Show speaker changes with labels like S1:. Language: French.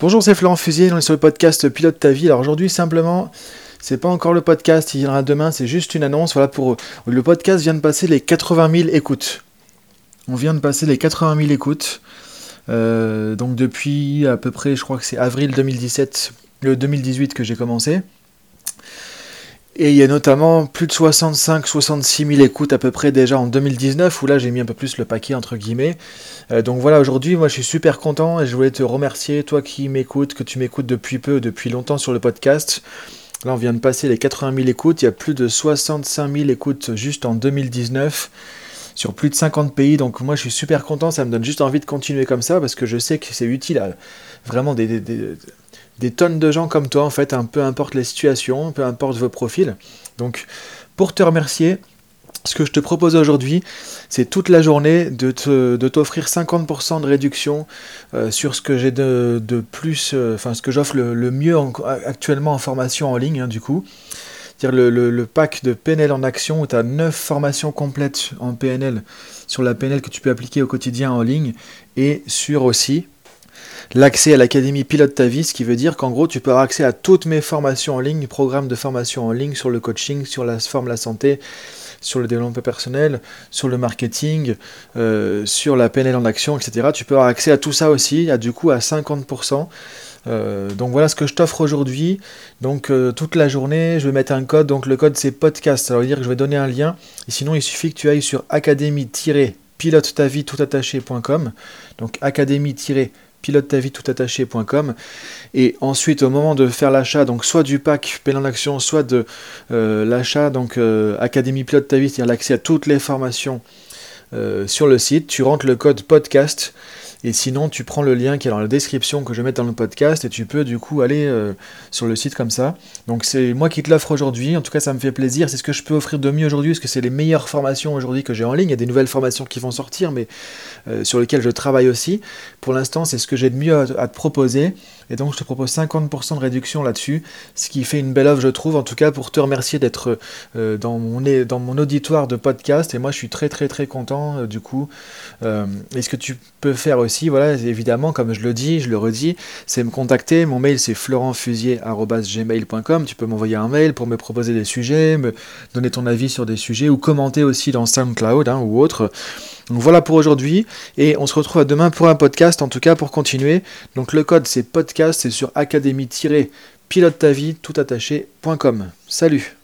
S1: Bonjour, c'est Florent Fusier, on est sur le podcast Pilote ta vie. Alors aujourd'hui, simplement, c'est pas encore le podcast, il viendra demain, c'est juste une annonce. Voilà, pour le podcast vient de passer les 80 000 écoutes. On vient de passer les 80 000 écoutes. Euh, donc depuis à peu près, je crois que c'est avril 2017, le 2018 que j'ai commencé. Et il y a notamment plus de 65-66 000 écoutes à peu près déjà en 2019, où là j'ai mis un peu plus le paquet entre guillemets. Euh, donc voilà, aujourd'hui moi je suis super content et je voulais te remercier, toi qui m'écoutes, que tu m'écoutes depuis peu, depuis longtemps sur le podcast. Là on vient de passer les 80 000 écoutes, il y a plus de 65 000 écoutes juste en 2019 sur plus de 50 pays. Donc moi je suis super content, ça me donne juste envie de continuer comme ça parce que je sais que c'est utile à vraiment des, des, tonnes de gens comme toi en fait, un peu importe les situations, peu importe vos profils. Donc pour te remercier, ce que je te propose aujourd'hui, c'est toute la journée de, t'offrir 50% de réduction euh, sur ce que j'ai de, plus, euh, enfin ce que j'offre le, mieux actuellement en formation en ligne, hein, du coup dire le, le, pack de PNL en action où tu as 9 formations complètes en PNL sur la PNL que tu peux appliquer au quotidien en ligne et sur aussi l'accès à l'académie Pilote ta vie, ce qui veut dire qu'en gros tu peux avoir accès à toutes mes formations en ligne, programmes de formation en ligne sur le coaching, sur la forme la santé, sur le développement personnel, sur le marketing, euh, sur la PNL en action, etc. Tu peux avoir accès à tout ça aussi, à du coup à 50%. Euh, donc voilà ce que je t'offre aujourd'hui. Donc euh, toute la journée, je vais mettre un code. Donc le code c'est podcast. Ça veut dire que je vais donner un lien. Sinon, il suffit que tu ailles sur académie-pilote ta vie tout attaché.com. Donc académie pilote ta vie tout attaché.com et ensuite au moment de faire l'achat donc soit du pack Pélan d'action soit de euh, l'achat donc Académie pilote c'est-à-dire l'accès à toutes les formations sur le site tu rentres le code podcast et sinon, tu prends le lien qui est dans la description que je mets dans le podcast et tu peux du coup aller euh, sur le site comme ça. Donc c'est moi qui te l'offre aujourd'hui. En tout cas, ça me fait plaisir. C'est ce que je peux offrir de mieux aujourd'hui parce que c'est les meilleures formations aujourd'hui que j'ai en ligne? Il y a des nouvelles formations qui vont sortir, mais euh, sur lesquelles je travaille aussi. Pour l'instant, c'est ce que j'ai de mieux à, te proposer. Et donc, je te propose 50% de réduction là-dessus, ce qui fait une belle offre, je trouve, en tout cas pour te remercier d'être euh, dans, mon, auditoire de podcast. Et moi, je suis très, très, très content du coup. et ce que tu peux faire aussi, voilà, évidemment, comme je le dis, je le redis, c'est me contacter. Mon mail, c'est florentfusier.gmail.com. Tu peux m'envoyer un mail pour me proposer des sujets, me donner ton avis sur des sujets ou commenter aussi dans SoundCloud hein, ou autre. Donc voilà pour aujourd'hui et on se retrouve à demain pour un podcast, en tout cas pour continuer. Donc le code c'est podcast, c'est sur académie-pilote ta vie tout attaché.com. Salut